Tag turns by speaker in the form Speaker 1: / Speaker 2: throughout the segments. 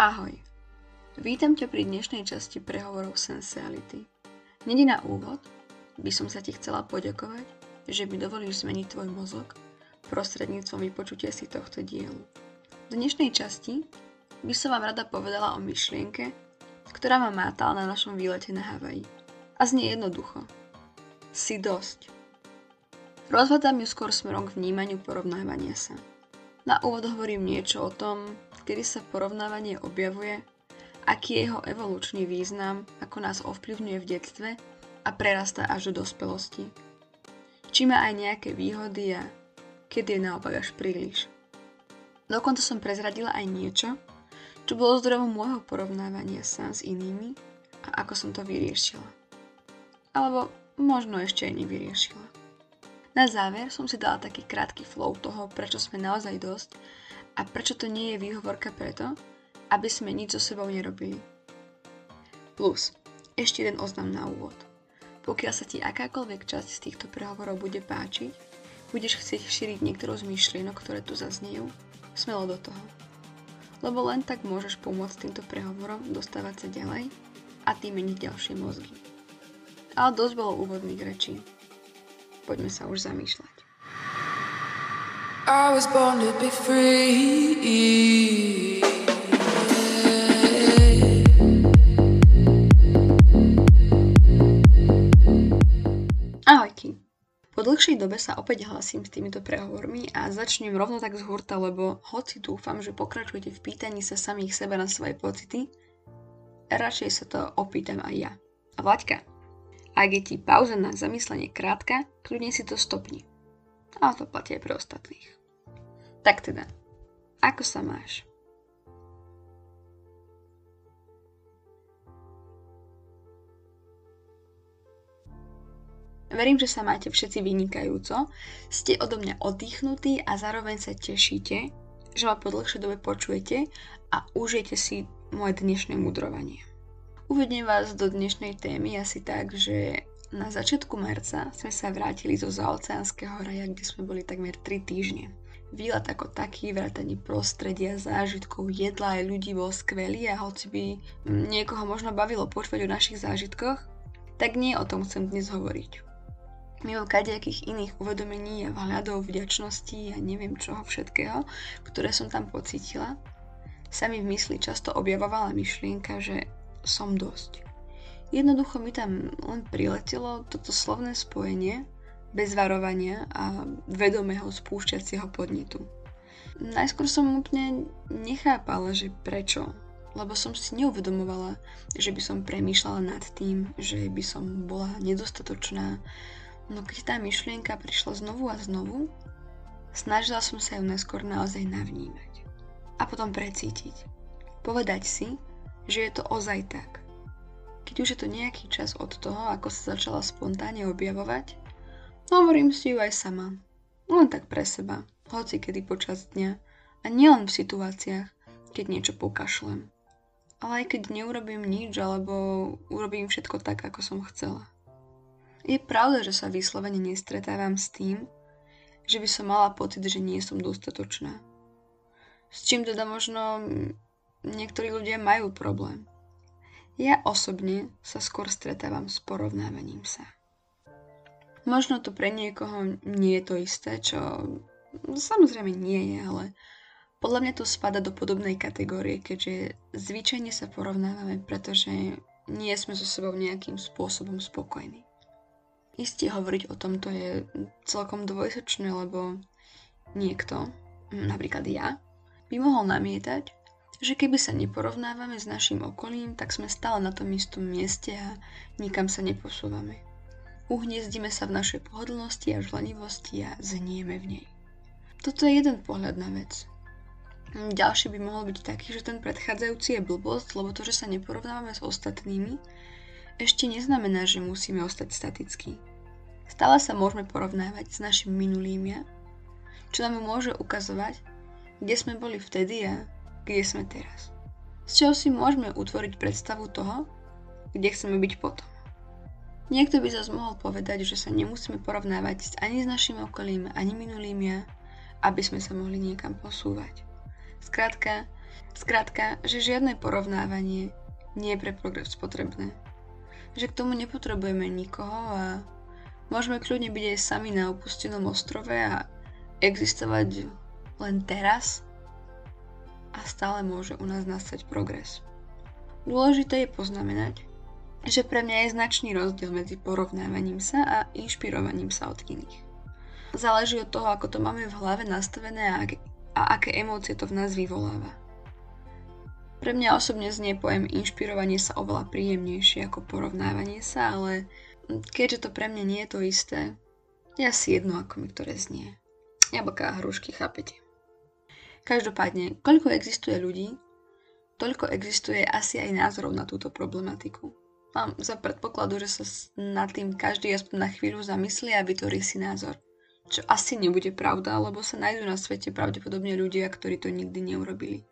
Speaker 1: Ahoj. Vítam ťa pri dnešnej časti prehovorov Sensuality. Nedi na úvod by som sa ti chcela poďakovať, že mi dovolíš zmeniť tvoj mozog prostredníctvom vypočutia si tohto dielu. V dnešnej časti by som vám rada povedala o myšlienke, ktorá ma mátala na našom výlete na Havaji. A znie jednoducho. Si dosť. Rozvádzam ju skôr smerom k vnímaniu porovnávania sa. Na úvod hovorím niečo o tom, kedy sa porovnávanie objavuje, aký je jeho evolučný význam, ako nás ovplyvňuje v detstve a prerastá až do dospelosti. Či má aj nejaké výhody a kedy je naopak až príliš. Dokonca som prezradila aj niečo, čo bolo zdrojom môjho porovnávania sa s inými a ako som to vyriešila. Alebo možno ešte aj nevyriešila. Na záver som si dala taký krátky flow toho, prečo sme naozaj dosť a prečo to nie je výhovorka preto, aby sme nič so sebou nerobili. Plus, ešte jeden oznam na úvod. Pokiaľ sa ti akákoľvek časť z týchto prehovorov bude páčiť, budeš chcieť šíriť niektorú z myšlienok, ktoré tu zaznejú, smelo do toho. Lebo len tak môžeš pomôcť týmto prehovorom dostávať sa ďalej a tým meniť ďalšie mozgy. Ale dosť bolo úvodných rečí. Poďme sa už zamýšľať. Ahojky. Po dlhšej dobe sa opäť hlasím s týmito prehovormi a začnem rovno tak z hurta, lebo hoci dúfam, že pokračujete v pýtaní sa samých seba na svoje pocity, radšej sa to opýtam aj ja. A Vlaďka, ak je ti pauza na zamyslenie krátka, kľudne si to stopni. A to platí aj pre ostatných. Tak teda, ako sa máš? Verím, že sa máte všetci vynikajúco, ste odo mňa oddychnutí a zároveň sa tešíte, že ma po dlhšej dobe počujete a užijete si moje dnešné mudrovanie. Uvediem vás do dnešnej témy asi tak, že na začiatku marca sme sa vrátili zo zaoceánskeho raja, kde sme boli takmer 3 týždne. Výlet ako taký, vrátanie prostredia, zážitkov, jedla aj ľudí bol skvelý a hoci by niekoho možno bavilo počúvať o našich zážitkoch, tak nie o tom chcem dnes hovoriť. Mimo kadejakých iných uvedomení a vhľadov, vďačnosti a neviem čoho všetkého, ktoré som tam pocítila, sa mi v mysli často objavovala myšlienka, že som dosť. Jednoducho mi tam len priletelo toto slovné spojenie, bez varovania a vedomého spúšťacieho podnetu. Najskôr som úplne nechápala, že prečo, lebo som si neuvedomovala, že by som premýšľala nad tým, že by som bola nedostatočná. No keď tá myšlienka prišla znovu a znovu, snažila som sa ju neskôr naozaj navnímať. A potom precítiť. Povedať si, že je to ozaj tak. Keď už je to nejaký čas od toho, ako sa začala spontánne objavovať, Hovorím si ju aj sama. Len tak pre seba, hoci kedy počas dňa. A nielen v situáciách, keď niečo pokašlem. Ale aj keď neurobím nič, alebo urobím všetko tak, ako som chcela. Je pravda, že sa vyslovene nestretávam s tým, že by som mala pocit, že nie som dostatočná. S čím teda možno niektorí ľudia majú problém. Ja osobne sa skôr stretávam s porovnávaním sa. Možno to pre niekoho nie je to isté, čo samozrejme nie je, ale podľa mňa to spada do podobnej kategórie, keďže zvyčajne sa porovnávame, pretože nie sme so sebou nejakým spôsobom spokojní. Isté hovoriť o tomto je celkom dvojsečné, lebo niekto, napríklad ja, by mohol namietať, že keby sa neporovnávame s našim okolím, tak sme stále na tom istom mieste a nikam sa neposúvame. Uhniezdime sa v našej pohodlnosti a žlenivosti a znieme v nej. Toto je jeden pohľad na vec. Ďalší by mohol byť taký, že ten predchádzajúci je blbosť, lebo to, že sa neporovnávame s ostatnými, ešte neznamená, že musíme ostať statickí. Stále sa môžeme porovnávať s našim minulým ja, čo nám môže ukazovať, kde sme boli vtedy a kde sme teraz. Z čoho si môžeme utvoriť predstavu toho, kde chceme byť potom. Niekto by zase mohol povedať, že sa nemusíme porovnávať ani s našim okolím, ani minulým ja, aby sme sa mohli niekam posúvať. Skrátka, Skrátka, že žiadne porovnávanie nie je pre progres potrebné. Že k tomu nepotrebujeme nikoho a môžeme kľudne byť aj sami na opustenom ostrove a existovať len teraz a stále môže u nás nastať progres. Dôležité je poznamenať, že pre mňa je značný rozdiel medzi porovnávaním sa a inšpirovaním sa od iných. Záleží od toho, ako to máme v hlave nastavené a, ak, a aké emócie to v nás vyvoláva. Pre mňa osobne znie pojem inšpirovanie sa oveľa príjemnejšie ako porovnávanie sa, ale keďže to pre mňa nie je to isté, ja si jedno, ako mi ktoré znie. Jablká a hrušky, chápete? Každopádne, koľko existuje ľudí, toľko existuje asi aj názorov na túto problematiku. Mám za predpokladu, že sa nad tým každý aspoň na chvíľu zamyslí a vytvorí si názor. Čo asi nebude pravda, lebo sa nájdú na svete pravdepodobne ľudia, ktorí to nikdy neurobili.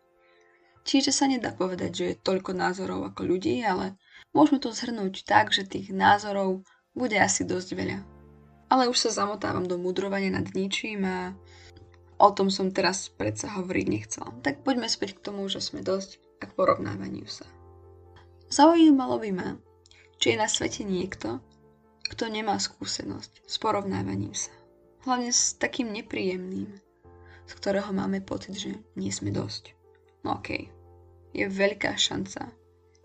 Speaker 1: Čiže sa nedá povedať, že je toľko názorov ako ľudí, ale môžeme to zhrnúť tak, že tých názorov bude asi dosť veľa. Ale už sa zamotávam do mudrovania nad ničím a o tom som teraz predsa hovoriť nechcela. Tak poďme späť k tomu, že sme dosť a k porovnávaniu sa. Zaujímalo by ma, či je na svete niekto, kto nemá skúsenosť s porovnávaním sa. Hlavne s takým nepríjemným, z ktorého máme pocit, že nie sme dosť. No okej, okay. je veľká šanca,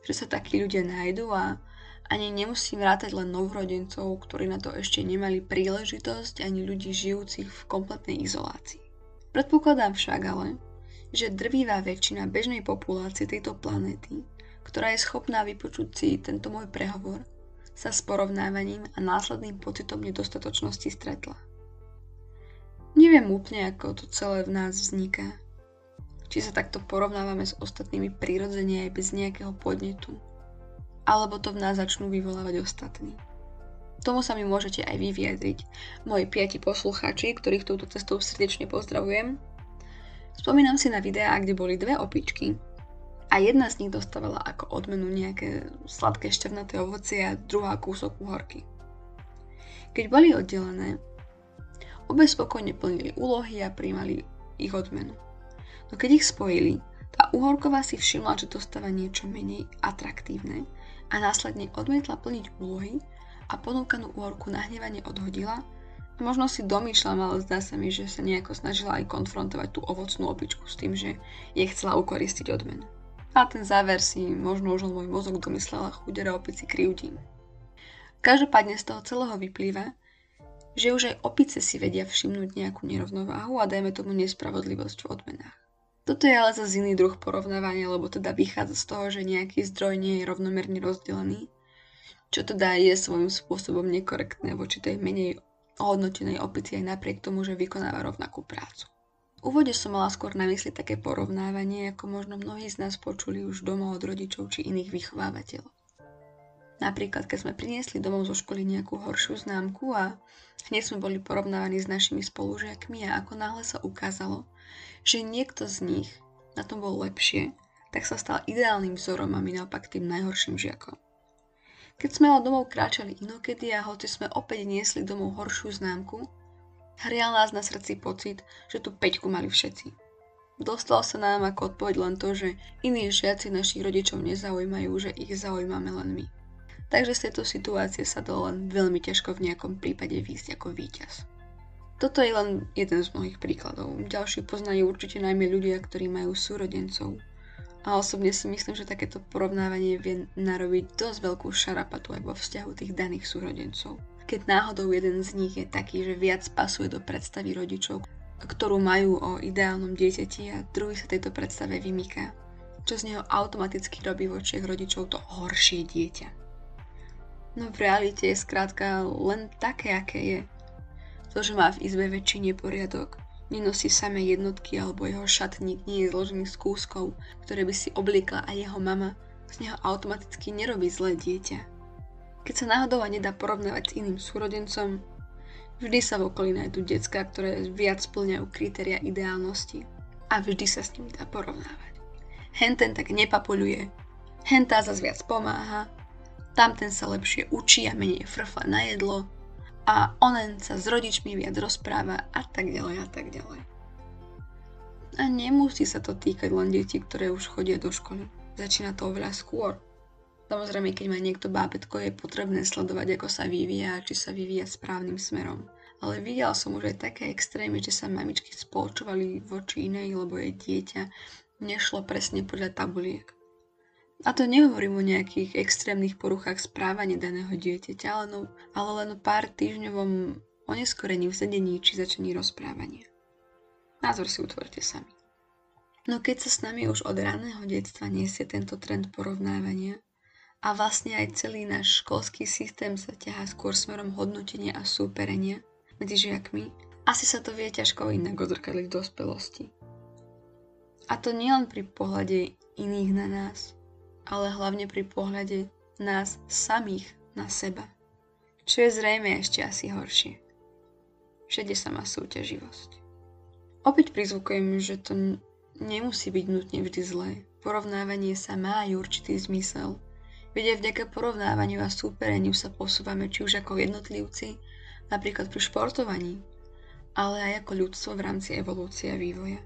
Speaker 1: že sa takí ľudia nájdú a ani nemusím rátať len novrodencov, ktorí na to ešte nemali príležitosť, ani ľudí žijúcich v kompletnej izolácii. Predpokladám však ale, že drvivá väčšina bežnej populácie tejto planéty, ktorá je schopná vypočuť si tento môj prehovor, sa s porovnávaním a následným pocitom nedostatočnosti stretla. Neviem úplne, ako to celé v nás vzniká, či sa takto porovnávame s ostatnými prirodzene aj bez nejakého podnetu, alebo to v nás začnú vyvolávať ostatní. Tomu sa mi môžete aj vy vyjadriť, moji piati poslucháči, ktorých touto cestou srdečne pozdravujem. Spomínam si na videá, kde boli dve opičky a jedna z nich dostávala ako odmenu nejaké sladké šťavnaté ovocie a druhá kúsok uhorky. Keď boli oddelené, obe spokojne plnili úlohy a príjmali ich odmenu. No keď ich spojili, tá uhorková si všimla, že dostáva niečo menej atraktívne a následne odmietla plniť úlohy a ponúkanú uhorku nahnevane odhodila a možno si domýšľam, ale zdá sa mi, že sa nejako snažila aj konfrontovať tú ovocnú opičku s tým, že jej chcela ukoristiť odmenu. A ten záver si možno už môj mozog domyslela chudera opici krivdím. Každopádne z toho celého vyplýva, že už aj opice si vedia všimnúť nejakú nerovnováhu a dajme tomu nespravodlivosť v odmenách. Toto je ale zase iný druh porovnávania, lebo teda vychádza z toho, že nejaký zdroj nie je rovnomerne rozdelený, čo teda je svojím spôsobom nekorektné voči tej menej ohodnotenej opici aj napriek tomu, že vykonáva rovnakú prácu. V úvode som mala skôr na mysli také porovnávanie, ako možno mnohí z nás počuli už domov od rodičov či iných vychovávateľov. Napríklad, keď sme priniesli domov zo školy nejakú horšiu známku a hneď sme boli porovnávaní s našimi spolužiakmi a ako náhle sa ukázalo, že niekto z nich na tom bol lepšie, tak sa stal ideálnym vzorom a my naopak tým najhorším žiakom. Keď sme ale domov kráčali inokedy a hoci sme opäť niesli domov horšiu známku, hrial nás na srdci pocit, že tú peťku mali všetci. Dostalo sa nám ako odpoveď len to, že iní žiaci našich rodičov nezaujímajú, že ich zaujímame len my. Takže z tejto situácie sa dalo len veľmi ťažko v nejakom prípade výjsť ako víťaz. Toto je len jeden z mnohých príkladov. Ďalší poznajú určite najmä ľudia, ktorí majú súrodencov. A osobne si myslím, že takéto porovnávanie vie narobiť dosť veľkú šarapatu aj vo vzťahu tých daných súrodencov. Keď náhodou jeden z nich je taký, že viac pasuje do predstavy rodičov, ktorú majú o ideálnom dieťati a druhý sa tejto predstave vymýka, čo z neho automaticky robí v očiach rodičov to horšie dieťa. No v realite je skrátka len také, aké je. To, že má v izbe väčší neporiadok, nenosí samé jednotky alebo jeho šatník nie je zložený z kúskov, ktoré by si obliekla aj jeho mama, z neho automaticky nerobí zlé dieťa. Keď sa náhodou nedá porovnávať s iným súrodencom, vždy sa v okolí nájdú decka, ktoré viac splňajú kritéria ideálnosti. A vždy sa s nimi dá porovnávať. Henten tak nepapuluje, hentá zase viac pomáha, tamten sa lepšie učí a menej frfla na jedlo, a onen sa s rodičmi viac rozpráva a tak ďalej a tak ďalej. A nemusí sa to týkať len detí, ktoré už chodia do školy. Začína to oveľa skôr. Samozrejme, keď má niekto bábetko, je potrebné sledovať, ako sa vyvíja a či sa vyvíja správnym smerom. Ale videla som už aj také extrémy, že sa mamičky spolčovali voči inej, lebo jej dieťa nešlo presne podľa tabuliek. A to nehovorím o nejakých extrémnych poruchách správania daného dieťaťa, ale, no, ale len o pár týždňovom oneskorení v sedení či začení rozprávania. Názor si utvorte sami. No keď sa s nami už od raného detstva nesie tento trend porovnávania a vlastne aj celý náš školský systém sa ťahá skôr smerom hodnotenia a súperenia medzi žiakmi, asi sa to vie ťažko inak odzrkadliť v dospelosti. A to nielen pri pohľade iných na nás, ale hlavne pri pohľade nás samých na seba. Čo je zrejme ešte asi horšie. Všade sa má súťaživosť. Opäť prizvukujem, že to nemusí byť nutne vždy zlé. Porovnávanie sa má aj určitý zmysel. Veď aj vďaka porovnávaniu a súpereniu sa posúvame či už ako jednotlivci, napríklad pri športovaní, ale aj ako ľudstvo v rámci evolúcie a vývoja.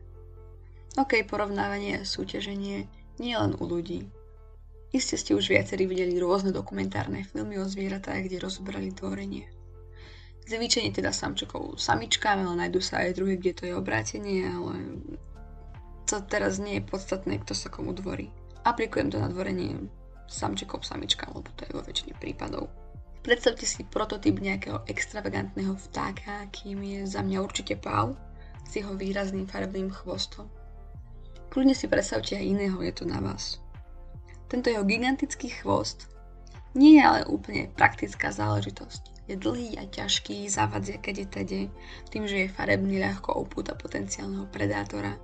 Speaker 1: OK, porovnávanie a súťaženie nie len u ľudí. Iste ste už viacerí videli rôzne dokumentárne filmy o zvieratách, kde rozbrali tvorenie. Zvyčajne teda samčekov samičkám, ale nájdú sa aj druhé, kde to je obrátenie, ale to teraz nie je podstatné, kto sa komu dvorí. Aplikujem to na dvorenie samčekov samičkám, lebo to je vo väčšine prípadov. Predstavte si prototyp nejakého extravagantného vtáka, akým je za mňa určite pál, s jeho výrazným farebným chvostom. Kľudne si predstavte aj iného, je to na vás. Tento jeho gigantický chvost nie je ale úplne praktická záležitosť je dlhý a ťažký, zavadzie kedy tede, tým, že je farebný, ľahko opúta potenciálneho predátora.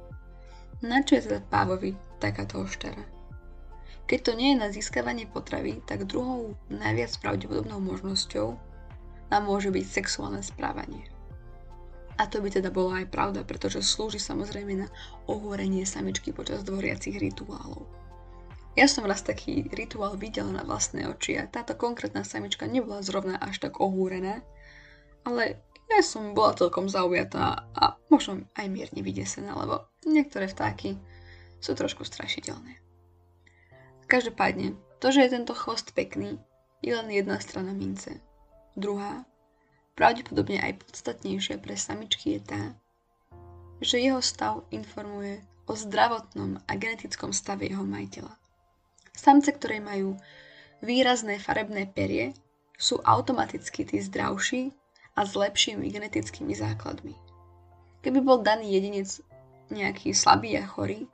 Speaker 1: Na čo je teda pávovi takáto oštera? Keď to nie je na získavanie potravy, tak druhou najviac pravdepodobnou možnosťou nám môže byť sexuálne správanie. A to by teda bola aj pravda, pretože slúži samozrejme na ohúrenie samičky počas dvoriacich rituálov. Ja som raz taký rituál videla na vlastné oči a táto konkrétna samička nebola zrovna až tak ohúrená, ale ja som bola celkom zaujatá a možno aj mierne vydesená, lebo niektoré vtáky sú trošku strašidelné. Každopádne, to, že je tento chvost pekný, je len jedna strana mince. Druhá, pravdepodobne aj podstatnejšia pre samičky je tá, že jeho stav informuje o zdravotnom a genetickom stave jeho majiteľa. Samce, ktoré majú výrazné farebné perie, sú automaticky tí zdravší a s lepšími genetickými základmi. Keby bol daný jedinec nejaký slabý a chorý,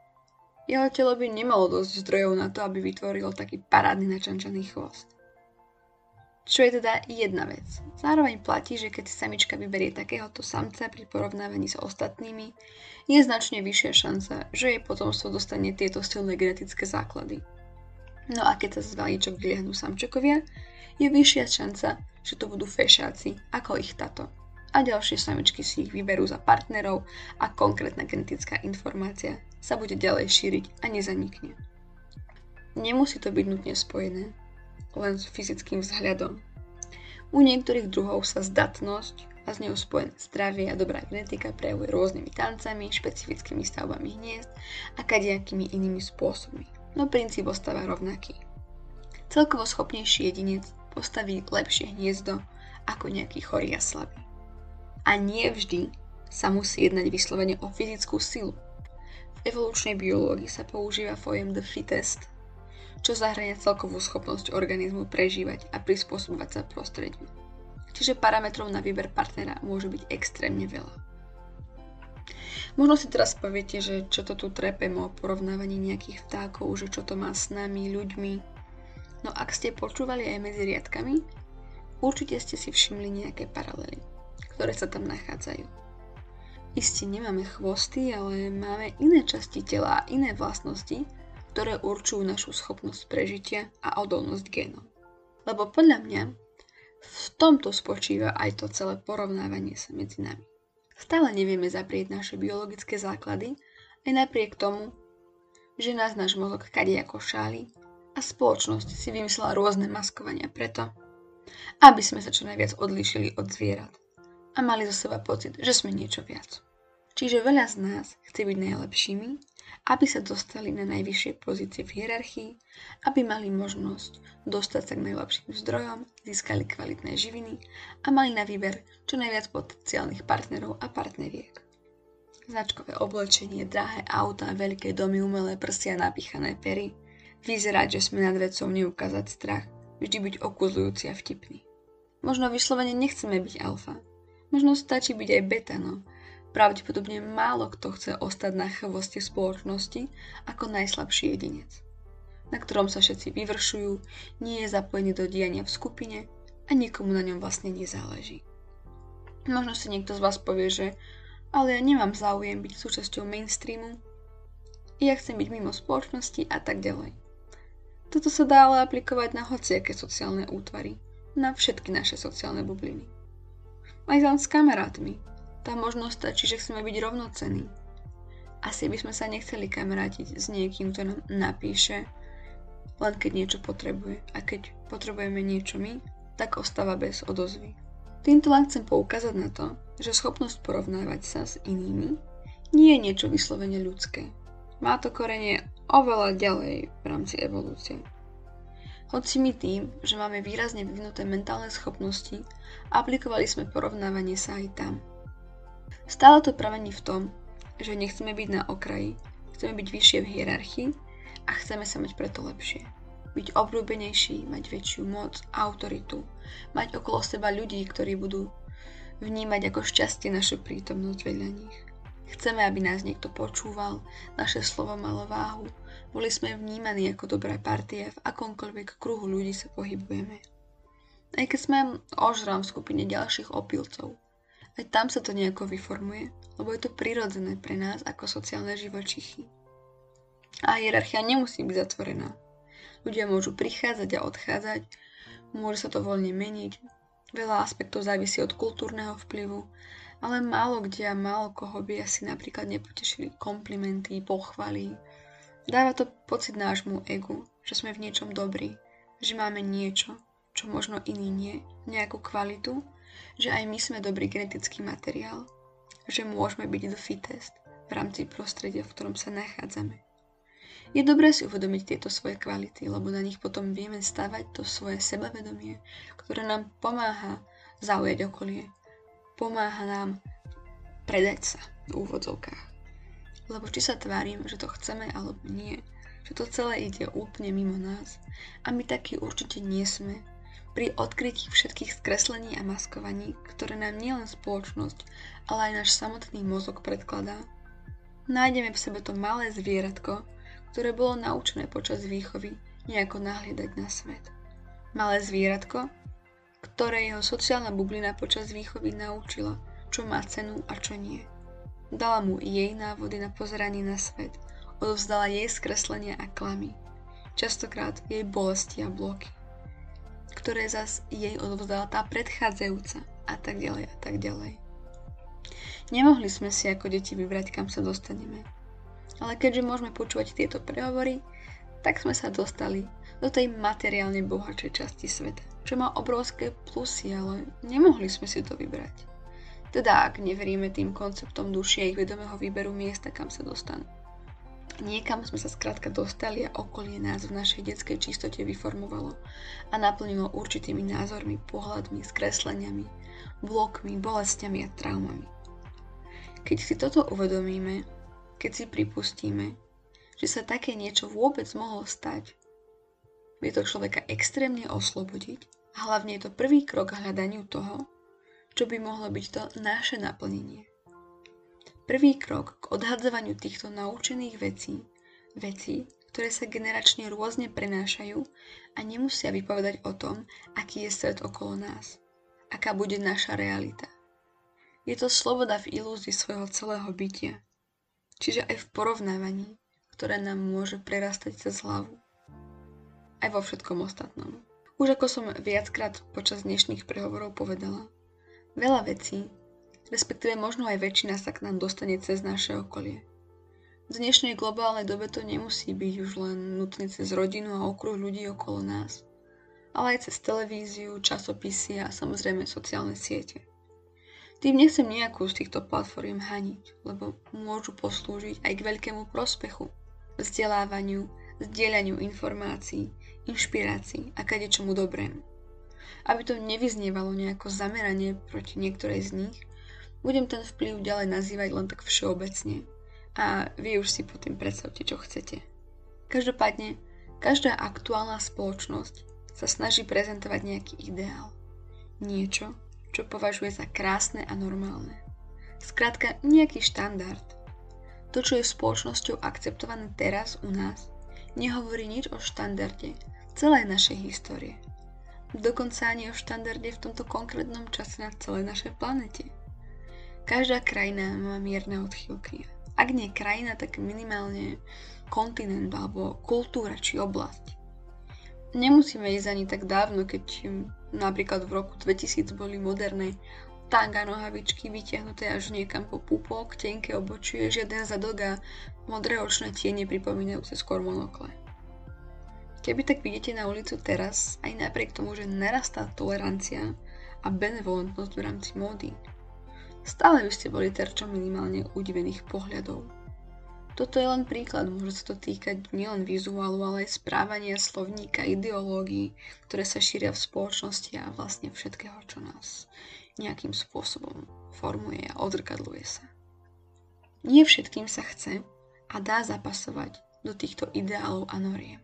Speaker 1: jeho telo by nemalo dosť zdrojov na to, aby vytvorilo taký parádny načančaný chvost. Čo je teda jedna vec. Zároveň platí, že keď samička vyberie takéhoto samca pri porovnávaní s ostatnými, je značne vyššia šanca, že jej potomstvo dostane tieto silné genetické základy. No a keď sa z vajíčok vyliahnú samčekovia, je vyššia šanca, že to budú fešáci ako ich tato. A ďalšie samičky si ich vyberú za partnerov a konkrétna genetická informácia sa bude ďalej šíriť a nezanikne. Nemusí to byť nutne spojené len s fyzickým vzhľadom. U niektorých druhov sa zdatnosť a s ňou spojené zdravie a dobrá genetika prejavuje rôznymi tancami, špecifickými stavbami hniezd a kadejakými inými spôsobmi no princíp ostáva rovnaký. Celkovo schopnejší jedinec postaví lepšie hniezdo ako nejaký chorý a slabý. A nie vždy sa musí jednať vyslovene o fyzickú silu. V evolučnej biológii sa používa pojem the fittest, čo zahrania celkovú schopnosť organizmu prežívať a prispôsobovať sa prostrediu. Čiže parametrov na výber partnera môže byť extrémne veľa. Možno si teraz poviete, že čo to tu trepem o porovnávaní nejakých vtákov, že čo to má s nami, ľuďmi. No ak ste počúvali aj medzi riadkami, určite ste si všimli nejaké paralely, ktoré sa tam nachádzajú. Isté nemáme chvosty, ale máme iné časti tela a iné vlastnosti, ktoré určujú našu schopnosť prežitia a odolnosť génov. Lebo podľa mňa v tomto spočíva aj to celé porovnávanie sa medzi nami. Stále nevieme zaprieť naše biologické základy, aj napriek tomu, že nás náš mozog kadie ako šáli a spoločnosť si vymyslela rôzne maskovania preto, aby sme sa čo najviac odlíšili od zvierat a mali zo seba pocit, že sme niečo viac. Čiže veľa z nás chce byť najlepšími, aby sa dostali na najvyššie pozície v hierarchii, aby mali možnosť dostať sa k najlepším zdrojom, získali kvalitné živiny a mali na výber čo najviac potenciálnych partnerov a partneriek. Značkové oblečenie, drahé auta, veľké domy, umelé prsia, napíchané pery. Vyzerať, že sme nad vecou, neukázať strach, vždy byť okuzujúci a vtipný. Možno vyslovene nechceme byť alfa. Možno stačí byť aj beta, no Pravdepodobne málo kto chce ostať na chvoste spoločnosti ako najslabší jedinec, na ktorom sa všetci vyvršujú, nie je zapojený do diania v skupine a nikomu na ňom vlastne nezáleží. Možno si niekto z vás povie, že ale ja nemám záujem byť súčasťou mainstreamu, ja chcem byť mimo spoločnosti a tak ďalej. Toto sa dá ale aplikovať na hociaké sociálne útvary, na všetky naše sociálne bubliny. Aj tam s kamarátmi, tá možnosť stačí, že chceme byť rovnocenní. Asi by sme sa nechceli kamarátiť s niekým, kto nám napíše, len keď niečo potrebuje. A keď potrebujeme niečo my, tak ostáva bez odozvy. Týmto len chcem poukázať na to, že schopnosť porovnávať sa s inými nie je niečo vyslovene ľudské. Má to korenie oveľa ďalej v rámci evolúcie. Hoci my tým, že máme výrazne vyvinuté mentálne schopnosti, aplikovali sme porovnávanie sa aj tam – Stále to pramení v tom, že nechceme byť na okraji, chceme byť vyššie v hierarchii a chceme sa mať preto lepšie. Byť obľúbenejší, mať väčšiu moc, autoritu, mať okolo seba ľudí, ktorí budú vnímať ako šťastie našu prítomnosť vedľa nich. Chceme, aby nás niekto počúval, naše slovo malo váhu, boli sme vnímaní ako dobré partie, v akomkoľvek kruhu ľudí sa pohybujeme. Aj keď sme ožram v skupine ďalších opilcov, aj tam sa to nejako vyformuje, lebo je to prirodzené pre nás ako sociálne živočichy. A hierarchia nemusí byť zatvorená. Ľudia môžu prichádzať a odchádzať, môže sa to voľne meniť, veľa aspektov závisí od kultúrneho vplyvu, ale málo kde a málo koho by asi napríklad nepotešili komplimenty, pochvaly. Dáva to pocit nášmu egu, že sme v niečom dobrí, že máme niečo, čo možno iný nie, nejakú kvalitu že aj my sme dobrý genetický materiál, že môžeme byť the fittest v rámci prostredia, v ktorom sa nachádzame. Je dobré si uvedomiť tieto svoje kvality, lebo na nich potom vieme stavať to svoje sebavedomie, ktoré nám pomáha zaujať okolie, pomáha nám predať sa v úvodzovkách. Lebo či sa tvárim, že to chceme alebo nie, že to celé ide úplne mimo nás a my takí určite nie sme pri odkrytí všetkých skreslení a maskovaní, ktoré nám nielen spoločnosť, ale aj náš samotný mozog predkladá, nájdeme v sebe to malé zvieratko, ktoré bolo naučené počas výchovy nejako nahliadať na svet. Malé zvieratko, ktoré jeho sociálna bublina počas výchovy naučila, čo má cenu a čo nie. Dala mu jej návody na pozeranie na svet, odovzdala jej skreslenia a klamy, častokrát jej bolesti a bloky ktoré zas jej odovzdala tá predchádzajúca a tak ďalej a tak ďalej. Nemohli sme si ako deti vybrať, kam sa dostaneme. Ale keďže môžeme počúvať tieto prehovory, tak sme sa dostali do tej materiálne bohatšej časti sveta, čo má obrovské plusy, ale nemohli sme si to vybrať. Teda ak neveríme tým konceptom duši a ich vedomého výberu miesta, kam sa dostanú. Niekam sme sa skrátka dostali a okolie nás v našej detskej čistote vyformovalo a naplnilo určitými názormi, pohľadmi, skresleniami, blokmi, bolestiami a traumami. Keď si toto uvedomíme, keď si pripustíme, že sa také niečo vôbec mohlo stať, vie to človeka extrémne oslobodiť a hlavne je to prvý krok k hľadaniu toho, čo by mohlo byť to naše naplnenie. Prvý krok k odhadzovaniu týchto naučených vecí, vecí, ktoré sa generačne rôzne prenášajú a nemusia vypovedať o tom, aký je svet okolo nás, aká bude naša realita. Je to sloboda v ilúzii svojho celého bytia, čiže aj v porovnávaní, ktoré nám môže prerastať cez hlavu. Aj vo všetkom ostatnom. Už ako som viackrát počas dnešných prehovorov povedala, veľa vecí, respektíve možno aj väčšina sa k nám dostane cez naše okolie. V dnešnej globálnej dobe to nemusí byť už len nutné cez rodinu a okruh ľudí okolo nás, ale aj cez televíziu, časopisy a samozrejme sociálne siete. Tým nechcem nejakú z týchto platform haniť, lebo môžu poslúžiť aj k veľkému prospechu, vzdelávaniu, zdieľaniu informácií, inšpirácií a kadečomu dobrému. Aby to nevyznievalo nejako zameranie proti niektorej z nich, budem ten vplyv ďalej nazývať len tak všeobecne a vy už si potom predstavte, čo chcete. Každopádne, každá aktuálna spoločnosť sa snaží prezentovať nejaký ideál. Niečo, čo považuje za krásne a normálne. Skrátka, nejaký štandard. To, čo je spoločnosťou akceptované teraz u nás, nehovorí nič o štandarde celej našej histórie. Dokonca ani o štandarde v tomto konkrétnom čase na celej našej planete. Každá krajina má mierne odchýlky. Ak nie krajina, tak minimálne kontinent alebo kultúra či oblasť. Nemusíme ísť ani tak dávno, keď Napríklad v roku 2000 boli moderné tanga nohavičky vytiahnuté až niekam po pupok, tenké obočie, žiaden zadok a modré očné tiene pripomínajúce skôr monokle. Keby tak vidíte na ulicu teraz, aj napriek tomu, že narastá tolerancia a benevolentnosť v rámci módy, stále by ste boli terčom minimálne udivených pohľadov. Toto je len príklad, môže sa to týkať nielen vizuálu, ale aj správania, slovníka, ideológií, ktoré sa šíria v spoločnosti a vlastne všetkého, čo nás nejakým spôsobom formuje a odzrkadluje sa. Nie všetkým sa chce a dá zapasovať do týchto ideálov a noriem.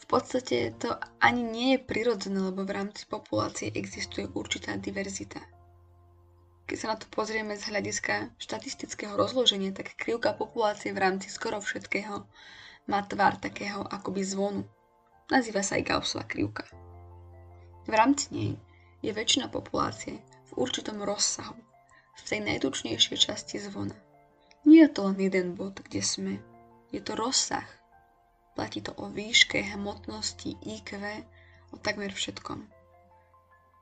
Speaker 1: V podstate to ani nie je prirodzené, lebo v rámci populácie existuje určitá diverzita – keď sa na to pozrieme z hľadiska štatistického rozloženia, tak krivka populácie v rámci skoro všetkého má tvár takého akoby zvonu. Nazýva sa aj Gaussova krivka. V rámci nej je väčšina populácie v určitom rozsahu, v tej najtučnejšej časti zvona. Nie je to len jeden bod, kde sme. Je to rozsah. Platí to o výške, hmotnosti, IQ, o takmer všetkom.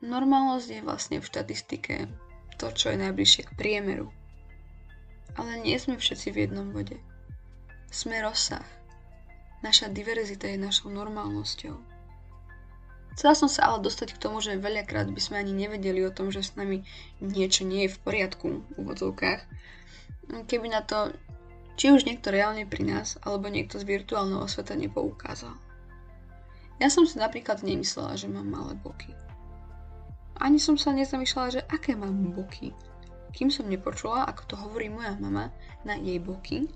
Speaker 1: Normálnosť je vlastne v štatistike to, čo je najbližšie k priemeru. Ale nie sme všetci v jednom bode. Sme rozsah. Naša diverzita je našou normálnosťou. Chcela som sa ale dostať k tomu, že veľakrát by sme ani nevedeli o tom, že s nami niečo nie je v poriadku v úvodzovkách, keby na to či už niekto reálne pri nás, alebo niekto z virtuálneho sveta nepoukázal. Ja som si napríklad nemyslela, že mám malé boky. Ani som sa nezamýšľala, že aké mám boky. Kým som nepočula, ako to hovorí moja mama na jej boky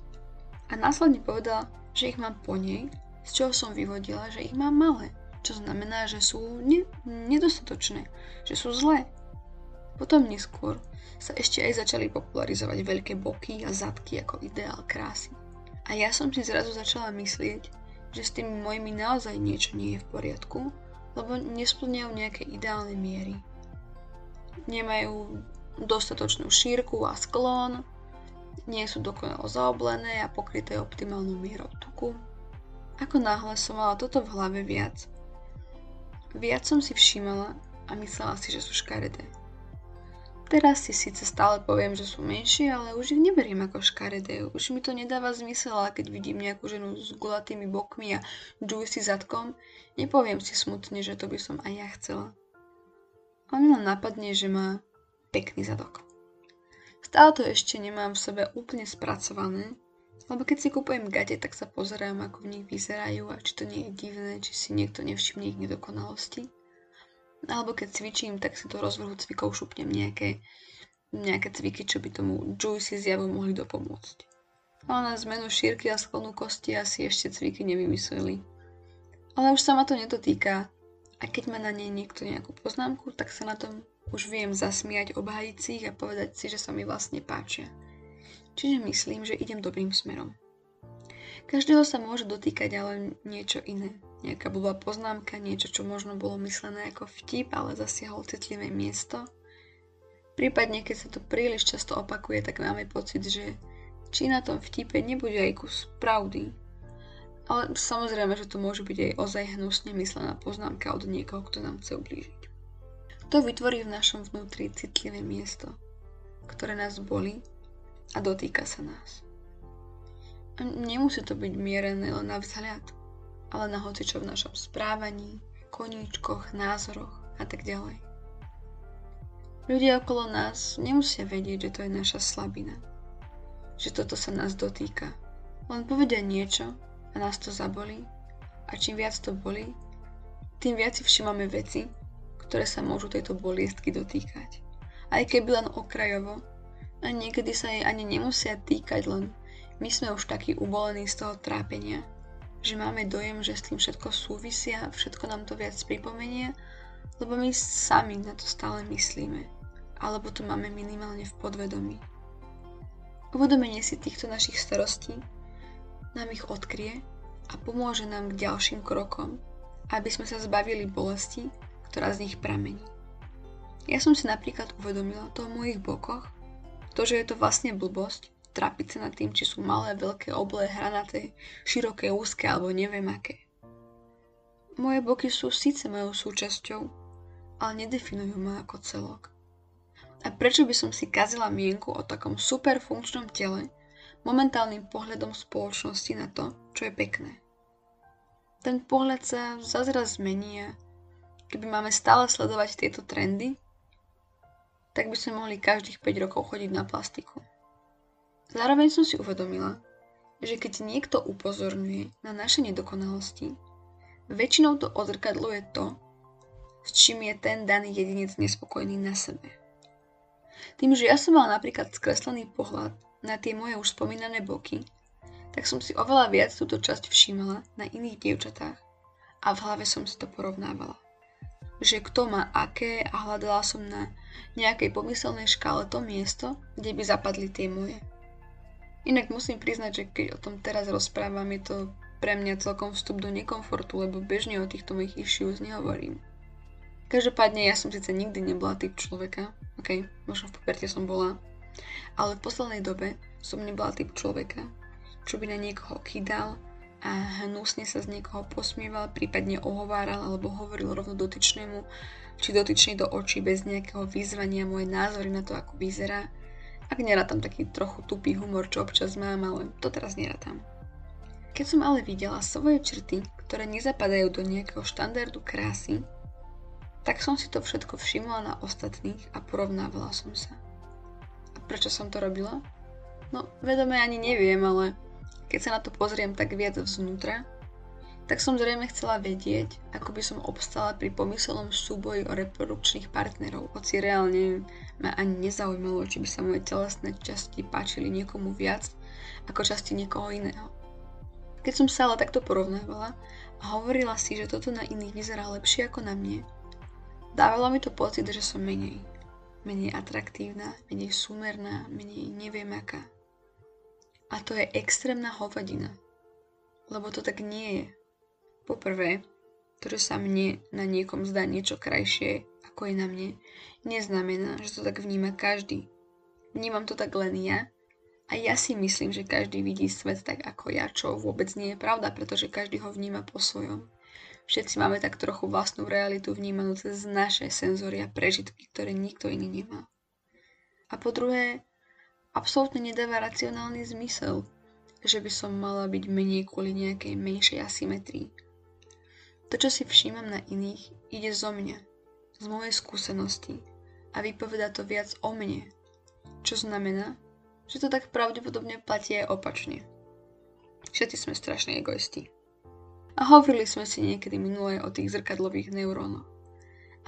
Speaker 1: a následne povedala, že ich mám po nej, z čoho som vyvodila, že ich mám malé, čo znamená, že sú ne- nedostatočné, že sú zlé. Potom neskôr sa ešte aj začali popularizovať veľké boky a zadky ako ideál krásy. A ja som si zrazu začala myslieť, že s tými mojimi naozaj niečo nie je v poriadku, lebo nesplňajú nejaké ideálne miery nemajú dostatočnú šírku a sklon, nie sú dokonalo zaoblené a pokryté optimálnou mierou tuku. Ako náhle som mala toto v hlave viac, viac som si všímala a myslela si, že sú škaredé. Teraz si síce stále poviem, že sú menšie, ale už ich neberiem ako škaredé. Už mi to nedáva zmysel, ale keď vidím nejakú ženu s gulatými bokmi a juicy zadkom, nepoviem si smutne, že to by som aj ja chcela a mi len napadne, že má pekný zadok. Stále to ešte nemám v sebe úplne spracované, lebo keď si kúpujem gate, tak sa pozerám, ako v nich vyzerajú a či to nie je divné, či si niekto nevšimne ich nedokonalosti. Alebo keď cvičím, tak si do rozvrhu cvikov šupnem nejaké, nejaké cviky, čo by tomu juicy zjavu mohli dopomôcť. Ale na zmenu šírky a sklonu kosti asi ešte cviky nevymysleli. Ale už sa ma to netotýka, a keď má na nej niekto nejakú poznámku, tak sa na tom už viem zasmiať, obhajiť si ich a povedať si, že sa mi vlastne páčia. Čiže myslím, že idem dobrým smerom. Každého sa môže dotýkať ale niečo iné. Nejaká blbá poznámka, niečo, čo možno bolo myslené ako vtip, ale zasiahol citlivé miesto. Prípadne, keď sa to príliš často opakuje, tak máme pocit, že či na tom vtipe nebude aj kus pravdy, ale samozrejme, že to môže byť aj ozaj hnusne myslená poznámka od niekoho, kto nám chce ublížiť. To vytvorí v našom vnútri citlivé miesto, ktoré nás bolí a dotýka sa nás. A nemusí to byť mierené len na vzhľad, ale na hocičo v našom správaní, koníčkoch, názoroch a tak ďalej. Ľudia okolo nás nemusia vedieť, že to je naša slabina. Že toto sa nás dotýka. Len povedia niečo a nás to zabolí. A čím viac to bolí, tým viac si všimame veci, ktoré sa môžu tejto boliestky dotýkať. Aj keby len okrajovo, a niekedy sa jej ani nemusia týkať, len my sme už takí ubolení z toho trápenia, že máme dojem, že s tým všetko súvisia, všetko nám to viac pripomenie, lebo my sami na to stále myslíme, alebo to máme minimálne v podvedomí. Uvedomenie si týchto našich starostí nám ich odkrie a pomôže nám k ďalším krokom, aby sme sa zbavili bolesti, ktorá z nich pramení. Ja som si napríklad uvedomila to v mojich bokoch, to, že je to vlastne blbosť, trapiť sa nad tým, či sú malé, veľké, oblé, hranaté, široké, úzke alebo neviem aké. Moje boky sú síce mojou súčasťou, ale nedefinujú ma ako celok. A prečo by som si kazila mienku o takom super funkčnom tele momentálnym pohľadom spoločnosti na to, čo je pekné? Ten pohľad sa zazraz zmení a keby máme stále sledovať tieto trendy, tak by sme mohli každých 5 rokov chodiť na plastiku. Zároveň som si uvedomila, že keď niekto upozorňuje na naše nedokonalosti, väčšinou to odzrkadluje to, s čím je ten daný jedinec nespokojný na sebe. Tým, že ja som mala napríklad skreslený pohľad na tie moje už spomínané boky, tak som si oveľa viac túto časť všímala na iných dievčatách a v hlave som si to porovnávala. Že kto má aké a hľadala som na nejakej pomyselnej škále to miesto, kde by zapadli tie moje. Inak musím priznať, že keď o tom teraz rozprávam, je to pre mňa celkom vstup do nekomfortu, lebo bežne o týchto mojich issues nehovorím. Každopádne ja som síce nikdy nebola typ človeka, ok, možno v puperte som bola, ale v poslednej dobe som nebola typ človeka, čo by na niekoho kydal a hnusne sa z niekoho posmieval, prípadne ohováral alebo hovoril rovno dotyčnému či dotyčný do očí bez nejakého vyzvania moje názory na to, ako vyzerá ak nerátam taký trochu tupý humor, čo občas mám, ale to teraz nerátam. Keď som ale videla svoje črty, ktoré nezapadajú do nejakého štandardu krásy, tak som si to všetko všimla na ostatných a porovnávala som sa. Prečo som to robila? No, vedome ani neviem, ale keď sa na to pozriem tak viac vznútra, tak som zrejme chcela vedieť, ako by som obstala pri pomyselnom súboji o reprodukčných partnerov, hoci reálne ma ani nezaujímalo, či by sa moje telesné časti páčili niekomu viac ako časti niekoho iného. Keď som sa ale takto porovnávala a hovorila si, že toto na iných vyzerá lepšie ako na mne, dávalo mi to pocit, že som menej. Menej atraktívna, menej súmerná, menej neviem aká. A to je extrémna hovadina. Lebo to tak nie je. Poprvé, to, že sa mne na niekom zdá niečo krajšie, ako je na mne, neznamená, že to tak vníma každý. Vnímam to tak len ja a ja si myslím, že každý vidí svet tak ako ja, čo vôbec nie je pravda, pretože každý ho vníma po svojom. Všetci máme tak trochu vlastnú realitu vnímanú cez naše senzory a prežitky, ktoré nikto iný nemá. A po druhé, absolútne nedáva racionálny zmysel, že by som mala byť menej kvôli nejakej menšej asymetrii. To, čo si všímam na iných, ide zo mňa, z mojej skúsenosti a vypoveda to viac o mne. Čo znamená, že to tak pravdepodobne platí aj opačne. Všetci sme strašní egoisti. A hovorili sme si niekedy minulé o tých zrkadlových neurónoch.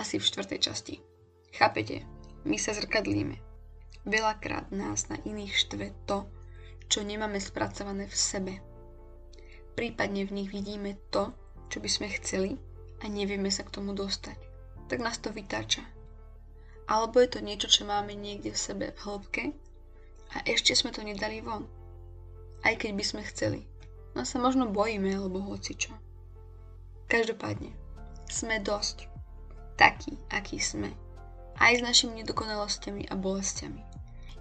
Speaker 1: Asi v štvrtej časti. Chápete? My sa zrkadlíme. Veľakrát nás na iných štve to, čo nemáme spracované v sebe. Prípadne v nich vidíme to, čo by sme chceli a nevieme sa k tomu dostať, tak nás to vytáča. Alebo je to niečo, čo máme niekde v sebe v hĺbke a ešte sme to nedali von. Aj keď by sme chceli. No sa možno bojíme alebo čo. Každopádne, sme dosť. Takí, akí sme. Aj s našimi nedokonalosťami a bolestiami.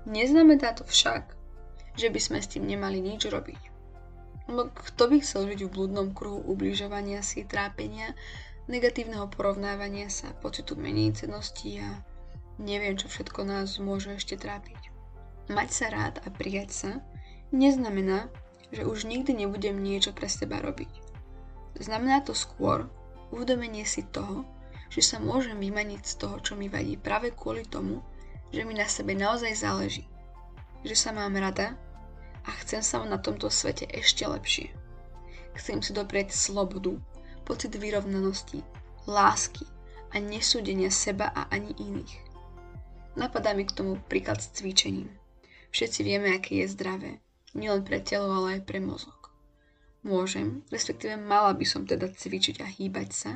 Speaker 1: Neznamená to však, že by sme s tým nemali nič robiť. Lebo kto by chcel žiť v blúdnom kruhu ubližovania si, trápenia, negatívneho porovnávania sa, pocitu cenosti a neviem, čo všetko nás môže ešte trápiť. Mať sa rád a prijať sa neznamená, že už nikdy nebudem niečo pre seba robiť. Znamená to skôr uvedomenie si toho, že sa môžem vymaniť z toho, čo mi vadí práve kvôli tomu, že mi na sebe naozaj záleží. Že sa mám rada a chcem sa na tomto svete ešte lepšie. Chcem si doprieť slobodu, pocit vyrovnanosti, lásky a nesúdenia seba a ani iných. Napadá mi k tomu príklad s cvičením. Všetci vieme, aké je zdravé, nielen pre telo, ale aj pre mozog. Môžem, respektíve mala by som teda cvičiť a hýbať sa,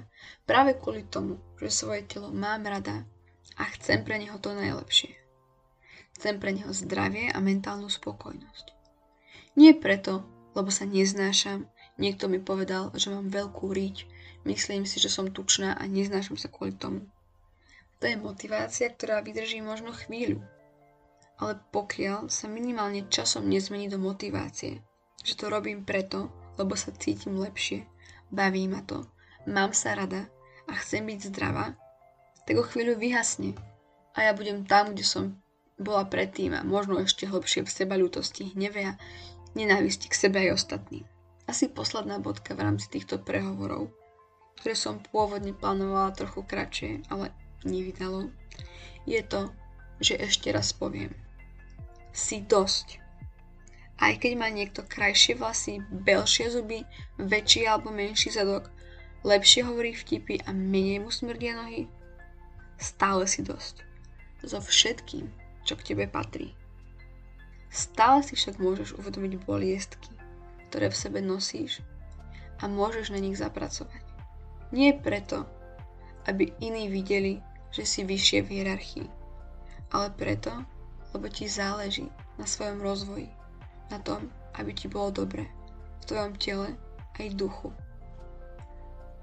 Speaker 1: práve kvôli tomu, že svoje telo mám rada a chcem pre neho to najlepšie. Chcem pre neho zdravie a mentálnu spokojnosť. Nie preto, lebo sa neznášam, niekto mi povedal, že mám veľkú riť, myslím si, že som tučná a neznášam sa kvôli tomu. To je motivácia, ktorá vydrží možno chvíľu. Ale pokiaľ sa minimálne časom nezmení do motivácie, že to robím preto, lebo sa cítim lepšie, baví ma to, mám sa rada a chcem byť zdravá, tak o chvíľu vyhasne a ja budem tam, kde som bola predtým a možno ešte hlbšie v seba ľútosti, hneve a nenávisti k sebe aj ostatným. Asi posledná bodka v rámci týchto prehovorov, ktoré som pôvodne plánovala trochu kratšie, ale nevydalo, je to, že ešte raz poviem. Si dosť. Aj keď má niekto krajšie vlasy, belšie zuby, väčší alebo menší zadok, lepšie hovorí vtipy a menej mu smrdia nohy, stále si dosť. So všetkým, čo k tebe patrí. Stále si však môžeš uvedomiť boliestky, ktoré v sebe nosíš a môžeš na nich zapracovať. Nie preto, aby iní videli, že si vyššie v hierarchii, ale preto, lebo ti záleží na svojom rozvoji na tom, aby ti bolo dobre v tvojom tele aj duchu.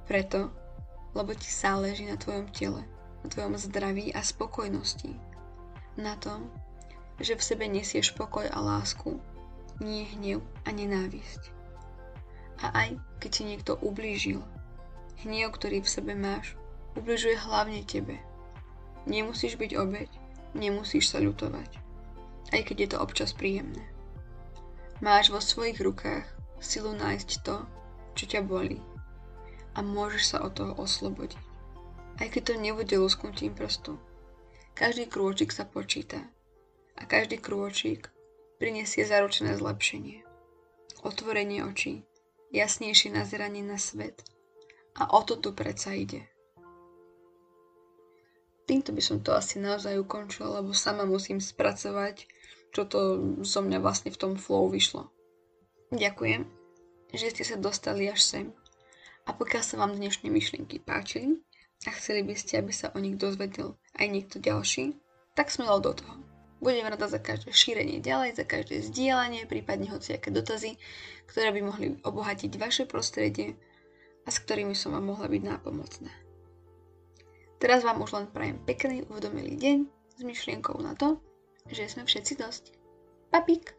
Speaker 1: Preto, lebo ti záleží na tvojom tele, na tvojom zdraví a spokojnosti. Na tom, že v sebe nesieš pokoj a lásku, nie hnev a nenávisť. A aj keď ti niekto ublížil, hnev, ktorý v sebe máš, ubližuje hlavne tebe. Nemusíš byť obeď, nemusíš sa ľutovať, aj keď je to občas príjemné. Máš vo svojich rukách silu nájsť to, čo ťa bolí a môžeš sa od toho oslobodiť. Aj keď to nebude lusknutím prstu. Každý krôčik sa počíta a každý krôčik prinesie zaručené zlepšenie. Otvorenie očí, jasnejšie nazeranie na svet. A o to tu predsa ide. Týmto by som to asi naozaj ukončila, lebo sama musím spracovať čo to zo mňa vlastne v tom flow vyšlo. Ďakujem, že ste sa dostali až sem. A pokiaľ sa vám dnešné myšlienky páčili a chceli by ste, aby sa o nich dozvedel aj niekto ďalší, tak smelo do toho. Budem rada za každé šírenie ďalej, za každé zdieľanie, prípadne hociaké dotazy, ktoré by mohli obohatiť vaše prostredie a s ktorými som vám mohla byť nápomocná. Teraz vám už len prajem pekný, uvedomilý deň s myšlienkou na to, že sme všetci dosť. Papík!